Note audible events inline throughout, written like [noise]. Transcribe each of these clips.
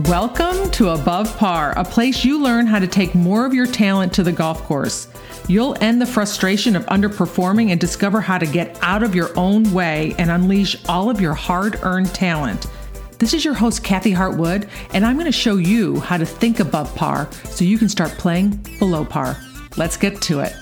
Welcome to Above Par, a place you learn how to take more of your talent to the golf course. You'll end the frustration of underperforming and discover how to get out of your own way and unleash all of your hard earned talent. This is your host, Kathy Hartwood, and I'm going to show you how to think above par so you can start playing below par. Let's get to it.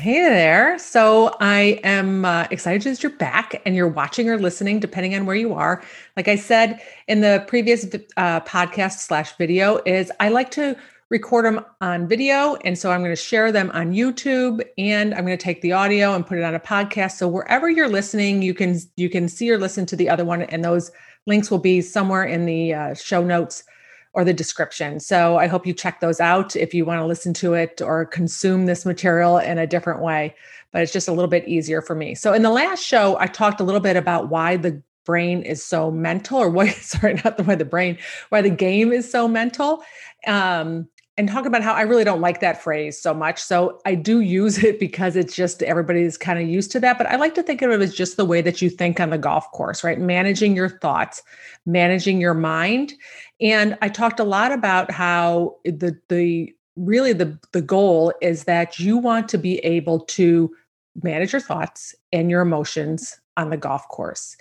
Hey there. So I am uh, excited that you're back and you're watching or listening, depending on where you are. Like I said in the previous uh, podcast slash video, is I like to record them on video, and so I'm going to share them on YouTube, and I'm going to take the audio and put it on a podcast. So wherever you're listening, you can you can see or listen to the other one, and those links will be somewhere in the uh, show notes or the description. So I hope you check those out if you want to listen to it or consume this material in a different way. But it's just a little bit easier for me. So in the last show, I talked a little bit about why the brain is so mental, or why, [laughs] sorry, not the why the brain, why the game is so mental. Um, and talk about how I really don't like that phrase so much. So I do use it because it's just everybody's kind of used to that. But I like to think of it as just the way that you think on the golf course, right? Managing your thoughts, managing your mind. And I talked a lot about how the the really the the goal is that you want to be able to manage your thoughts and your emotions on the golf course.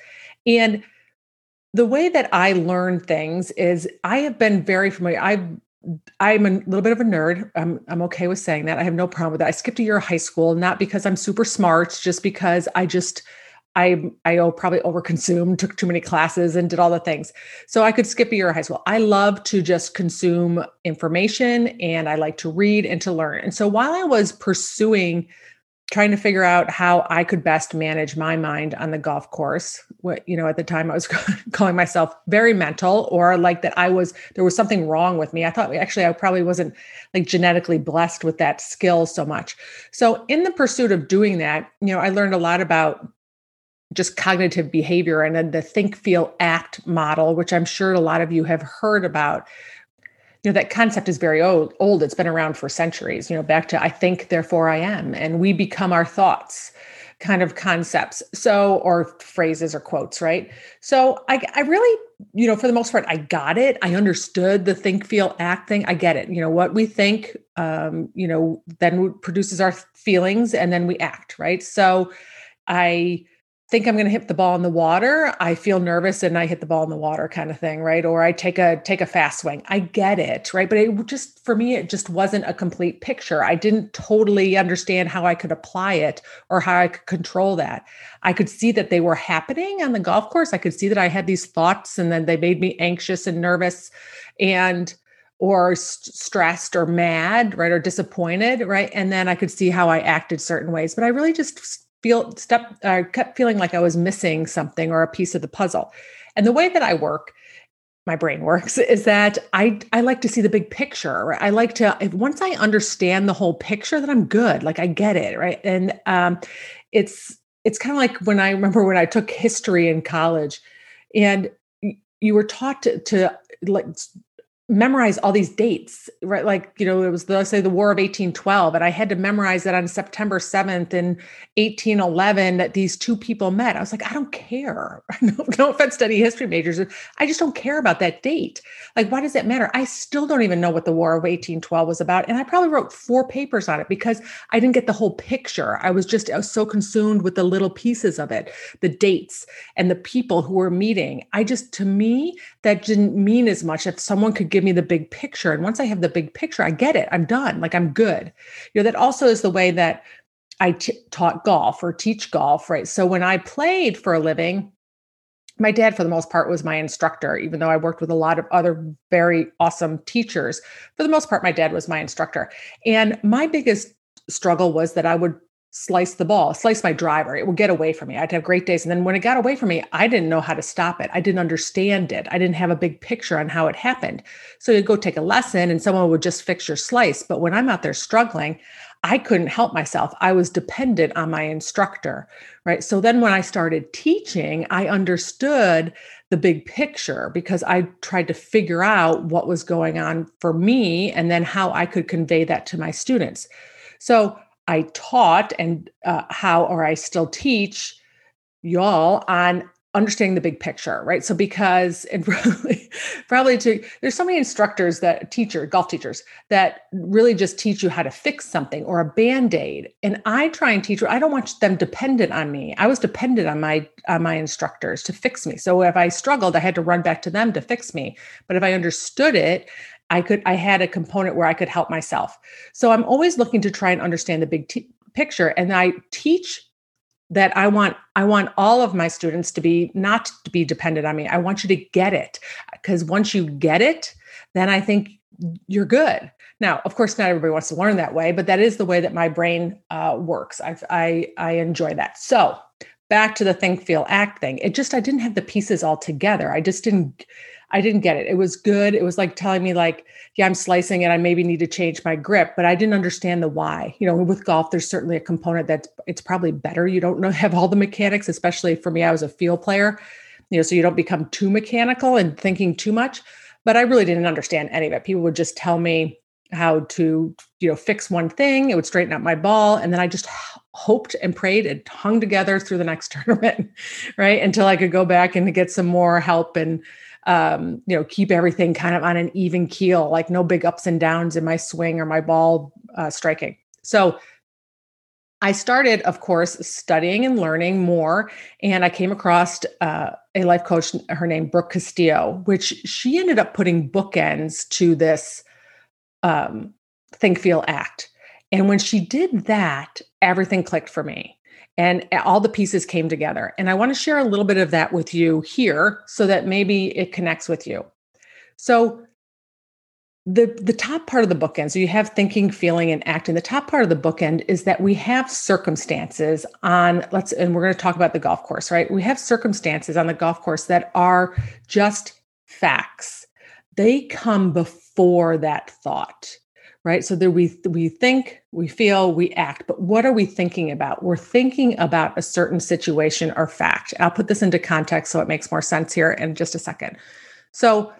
And the way that I learn things is I have been very familiar. I've I'm a little bit of a nerd. I'm I'm okay with saying that. I have no problem with that. I skipped a year of high school, not because I'm super smart, just because I just I I probably overconsumed, took too many classes, and did all the things. So I could skip a year of high school. I love to just consume information, and I like to read and to learn. And so while I was pursuing trying to figure out how I could best manage my mind on the golf course. What, you know, at the time I was [laughs] calling myself very mental or like that I was, there was something wrong with me. I thought actually I probably wasn't like genetically blessed with that skill so much. So in the pursuit of doing that, you know, I learned a lot about just cognitive behavior and then the think, feel, act model, which I'm sure a lot of you have heard about. You know that concept is very old old. It's been around for centuries you know back to i think therefore i am and we become our thoughts kind of concepts. So or phrases or quotes right? So i i really you know for the most part i got it. I understood the think feel act thing. I get it. You know what we think um you know then produces our feelings and then we act right? So i think I'm going to hit the ball in the water, I feel nervous and I hit the ball in the water kind of thing, right? Or I take a take a fast swing. I get it, right? But it just for me it just wasn't a complete picture. I didn't totally understand how I could apply it or how I could control that. I could see that they were happening on the golf course. I could see that I had these thoughts and then they made me anxious and nervous and or st- stressed or mad, right? Or disappointed, right? And then I could see how I acted certain ways, but I really just feel step I kept feeling like I was missing something or a piece of the puzzle. And the way that I work, my brain works, is that I I like to see the big picture. Right? I like to once I understand the whole picture, that I'm good. Like I get it, right? And um, it's it's kind of like when I remember when I took history in college, and you were taught to, to like memorize all these dates, right? Like, you know, it was, the, let's say, the War of 1812, and I had to memorize that on September 7th in 1811 that these two people met. I was like, I don't care. [laughs] no, no offense to any history majors. I just don't care about that date. Like, why does that matter? I still don't even know what the War of 1812 was about. And I probably wrote four papers on it because I didn't get the whole picture. I was just I was so consumed with the little pieces of it, the dates and the people who were meeting. I just, to me, that didn't mean as much if someone could give give me the big picture. And once I have the big picture, I get it. I'm done. Like I'm good. You know, that also is the way that I t- taught golf or teach golf, right? So when I played for a living, my dad, for the most part, was my instructor, even though I worked with a lot of other very awesome teachers. For the most part, my dad was my instructor. And my biggest struggle was that I would slice the ball, slice my driver. It would get away from me. I'd have great days. And then when it got away from me, I didn't know how to stop it. I didn't understand it. I didn't have a big picture on how it happened. So you'd go take a lesson and someone would just fix your slice. But when I'm out there struggling, I couldn't help myself. I was dependent on my instructor, right? So then when I started teaching, I understood the big picture because I tried to figure out what was going on for me and then how I could convey that to my students. So I taught and uh, how, or I still teach y'all on understanding the big picture, right? So because and [laughs] probably probably to there's so many instructors that teacher golf teachers that really just teach you how to fix something or a band-aid. And I try and teach I don't want them dependent on me. I was dependent on my on my instructors to fix me. So if I struggled, I had to run back to them to fix me. But if I understood it, I could I had a component where I could help myself. So I'm always looking to try and understand the big t- picture and I teach that I want I want all of my students to be not to be dependent on me. I want you to get it because once you get it, then I think you're good. Now, of course, not everybody wants to learn that way, but that is the way that my brain uh, works. I, I I enjoy that. So back to the think, feel, act thing. It just I didn't have the pieces all together. I just didn't I didn't get it. It was good. It was like telling me like, yeah, I'm slicing it. I maybe need to change my grip, but I didn't understand the why. You know, with golf, there's certainly a component that's it's probably better. You don't know [laughs] have all the mechanics, especially for me. I was a field player, you know, so you don't become too mechanical and thinking too much. But I really didn't understand any of it. People would just tell me how to, you know, fix one thing. It would straighten out my ball, and then I just hoped and prayed and hung together through the next [laughs] tournament, right? Until I could go back and get some more help and um, you know, keep everything kind of on an even keel, like no big ups and downs in my swing or my ball uh, striking. So I started, of course, studying and learning more. And I came across uh, a life coach, her name Brooke Castillo, which she ended up putting bookends to this um, think, feel, act. And when she did that, everything clicked for me and all the pieces came together. And I want to share a little bit of that with you here so that maybe it connects with you. So, the the top part of the bookend so you have thinking feeling and acting the top part of the bookend is that we have circumstances on let's and we're going to talk about the golf course right we have circumstances on the golf course that are just facts they come before that thought right? So there we we think we feel we act but what are we thinking about? We're thinking about a certain situation or fact. I'll put this into context so it makes more sense here in just a second. So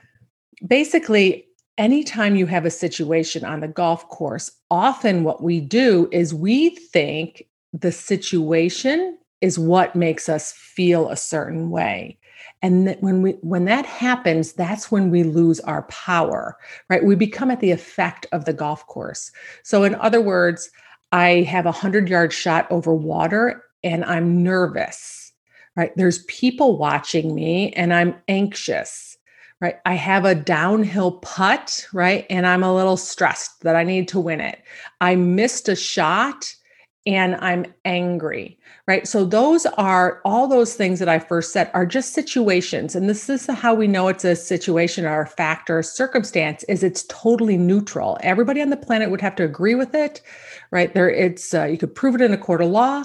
basically anytime you have a situation on the golf course often what we do is we think the situation is what makes us feel a certain way and when we when that happens that's when we lose our power right? We become at the effect of the golf course. So in other words i have a 100 yard shot over water and i'm nervous right? There's people watching me and i'm anxious right? I have a downhill putt right? And i'm a little stressed that i need to win it. I missed a shot and I'm angry, right? So those are all those things that I first said are just situations. And this is how we know it's a situation or a fact or a circumstance is it's totally neutral. Everybody on the planet would have to agree with it, right? There it's uh, you could prove it in a court of law.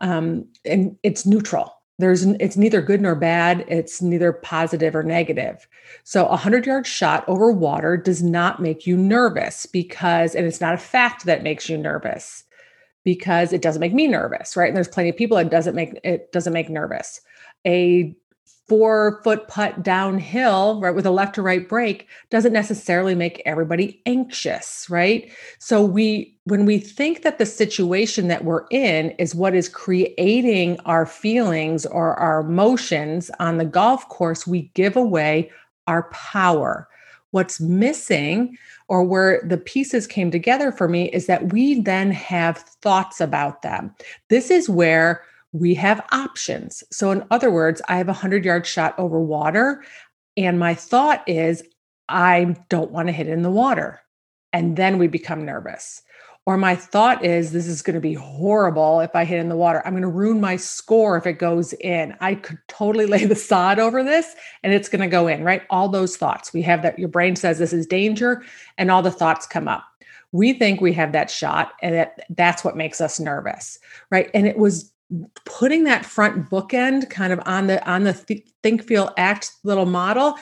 Um, and it's neutral. There's it's neither good nor bad. It's neither positive or negative. So a hundred yard shot over water does not make you nervous because, and it's not a fact that makes you nervous because it doesn't make me nervous, right? And there's plenty of people it doesn't make it doesn't make nervous. A four foot putt downhill, right, with a left to right break doesn't necessarily make everybody anxious, right? So we when we think that the situation that we're in is what is creating our feelings or our emotions on the golf course, we give away our power. What's missing or where the pieces came together for me is that we then have thoughts about them. This is where we have options. So, in other words, I have a 100 yard shot over water, and my thought is, I don't want to hit in the water. And then we become nervous. Or my thought is, this is going to be horrible if I hit in the water. I'm going to ruin my score if it goes in. I could totally [laughs] lay the sod over this and it's going to go in, right? All those thoughts. We have that your brain says this is danger, and all the thoughts come up. We think we have that shot, and that that's what makes us nervous, right? And it was putting that front bookend kind of on the on the think feel act little model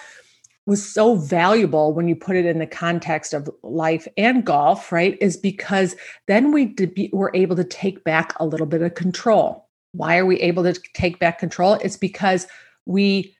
was so valuable when you put it in the context of life and golf, right? Is because then we be, were able to take back a little bit of control. Why are we able to take back control? It's because we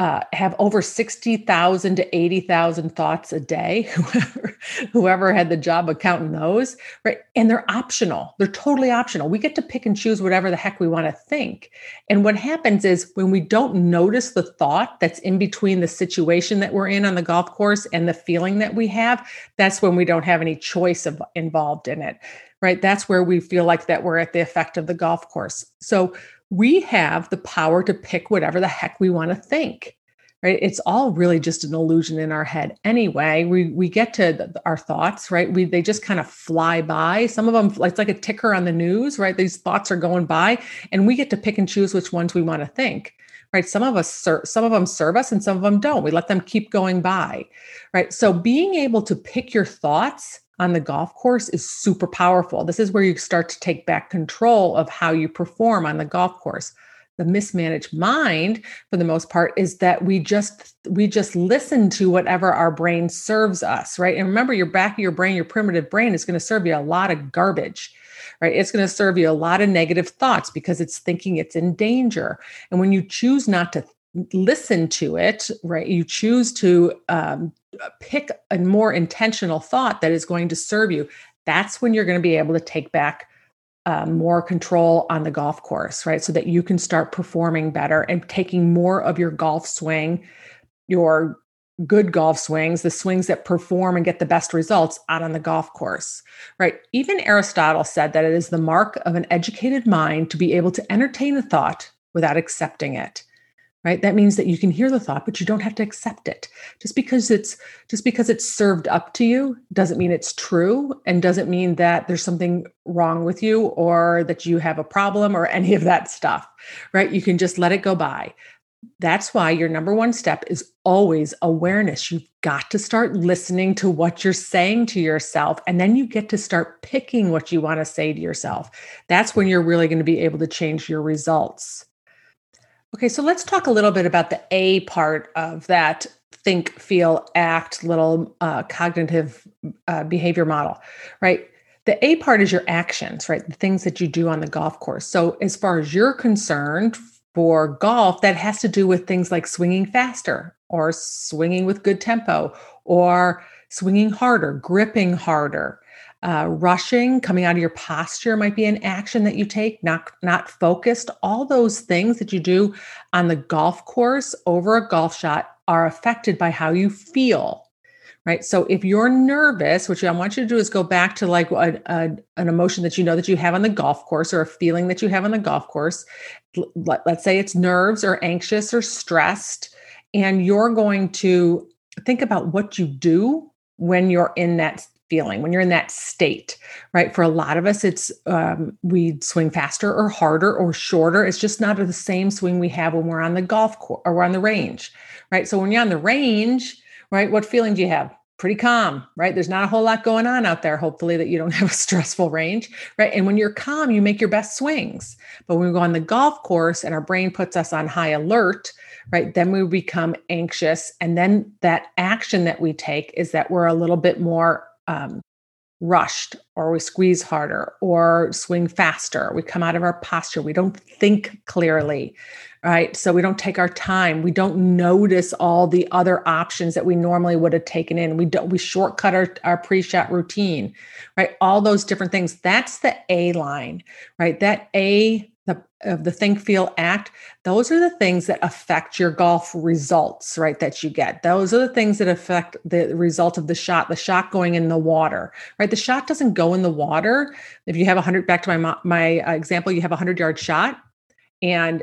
uh, have over 60,000 to 80,000 thoughts a day, [laughs] whoever, whoever had the job of counting those, right? And they're optional. They're totally optional. We get to pick and choose whatever the heck we want to think. And what happens is when we don't notice the thought that's in between the situation that we're in on the golf course and the feeling that we have, that's when we don't have any choice of, involved in it, right? That's where we feel like that we're at the effect of the golf course. So we have the power to pick whatever the heck we want to think right? It's all really just an illusion in our head anyway. We we get to the, our thoughts right? We they just kind of fly by. Some of them it's like a ticker on the news right? These thoughts are going by and we get to pick and choose which ones we want to think right? Some of us ser- some of them serve us and some of them don't. We let them keep going by right? So being able to pick your thoughts on the golf course is super powerful. This is where you start to take back control of how you perform on the golf course. The mismanaged mind, for the most part, is that we just we just listen to whatever our brain serves us, right? And remember, your back of your brain, your primitive brain, is going to serve you a lot of garbage right? It's going to serve you a lot of negative thoughts because it's thinking it's in danger. And when you choose not to listen to it, right? You choose to um, pick a more intentional thought that is going to serve you. That's when you're going to be able to take back uh, more control on the golf course, right? So that you can start performing better and taking more of your golf swing, your good golf swings, the swings that perform and get the best results out on the golf course, right? Even Aristotle said that it is the mark of an educated mind to be able to entertain a thought without accepting it right that means that you can hear the thought but you don't have to accept it just because it's just because it's served up to you doesn't mean it's true and doesn't mean that there's something wrong with you or that you have a problem or any of that stuff right you can just let it go by that's why your number one step is always awareness. You've got to start listening to what you're saying to yourself, and then you get to start picking what you want to say to yourself. That's when you're really going to be able to change your results. Okay, so let's talk a little bit about the A part of that think, feel, act little uh, cognitive uh, behavior model, right? The A part is your actions, right? The things that you do on the golf course. So, as far as you're concerned, for golf, that has to do with things like swinging faster or swinging with good tempo or swinging harder, gripping harder, uh, rushing, coming out of your posture might be an action that you take, not, not focused. All those things that you do on the golf course over a golf shot are affected by how you feel. Right. So if you're nervous, what I want you to do is go back to like a, a, an emotion that you know that you have on the golf course or a feeling that you have on the golf course. Let, let's say it's nerves or anxious or stressed. And you're going to think about what you do when you're in that feeling when you're in that state right? For a lot of us it's um, we swing faster or harder or shorter. It's just not the same swing we have when we're on the golf course or we're on the range right? So when you're on the range right what feeling do you have? Pretty calm right? There's not a whole lot going on out there hopefully that you don't [laughs] have a stressful range right? And when you're calm you make your best swings. But when we go on the golf course and our brain puts us on high alert right then we become anxious. And then that action that we take is that we're a little bit more um, rushed or we squeeze harder or swing faster. We come out of our posture. We don't think clearly, right? So we don't take our time. We don't notice all the other options that we normally would have taken in. We don't, we shortcut our, our pre-shot routine, right? All those different things. That's the A line, right? That A of the think feel act those are the things that affect your golf results right that you get those are the things that affect the result of the shot the shot going in the water right the shot doesn't go in the water if you have a 100 back to my my uh, example you have a 100 yard shot and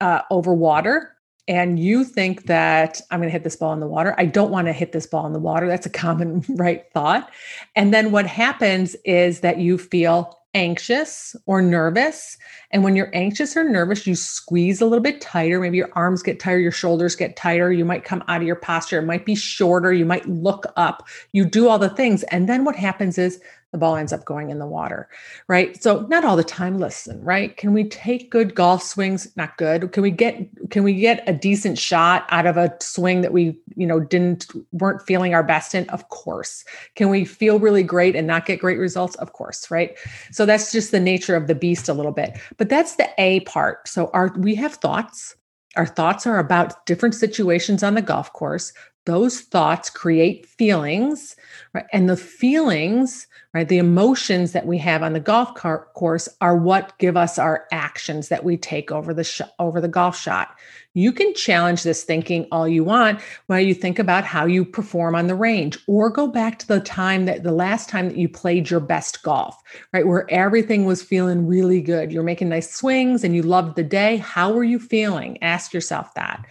uh, over water and you think that I'm going to hit this ball in the water. I don't want to hit this ball in the water. That's a common [laughs] right thought. And then what happens is that you feel anxious or nervous. And when you're anxious or nervous, you squeeze a little bit tighter. Maybe your arms get tighter, your shoulders get tighter. You might come out of your posture. It might be shorter. You might look up. You do all the things. And then what happens is the ball ends up going in the water, right? So not all the time. Listen, right? Can we take good golf swings? Not good. Can we get can we get a decent shot out of a swing that we you know didn't weren't feeling our best in? Of course. Can we feel really great and not get great results? Of course, right? So that's just the nature of the beast a little bit. But that's the A part. So our we have thoughts Our thoughts are about different situations on the golf course. Those thoughts create feelings, right? And the feelings right? The emotions that we have on the golf course are what give us our actions that we take over the sh- over the golf shot. You can challenge this thinking all you want while you think about how you perform on the range or go back to the time that the last time that you played your best golf, right? Where everything was feeling really good. You're making nice swings and you loved the day. How were you feeling? Ask yourself that.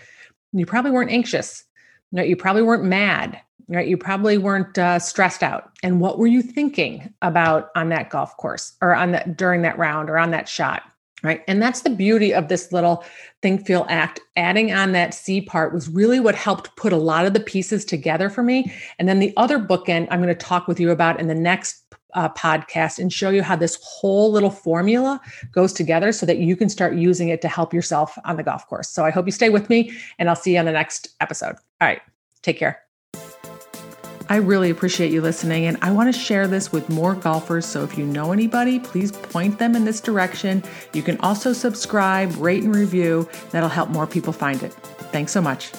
You probably weren't anxious. No, you probably weren't mad right? You probably weren't uh, stressed out. And what were you thinking about on that golf course or on that during that round or on that shot? Right. And that's the beauty of this little think, feel, act. Adding on that C part was really what helped put a lot of the pieces together for me. And then the other bookend I'm going to talk with you about in the next uh, podcast and show you how this whole little formula goes together so that you can start using it to help yourself on the golf course. So I hope you stay with me and I'll see you on the next episode. All right. Take care. I really appreciate you listening, and I want to share this with more golfers. So if you know anybody, please point them in this direction. You can also subscribe, rate, and review. That'll help more people find it. Thanks so much.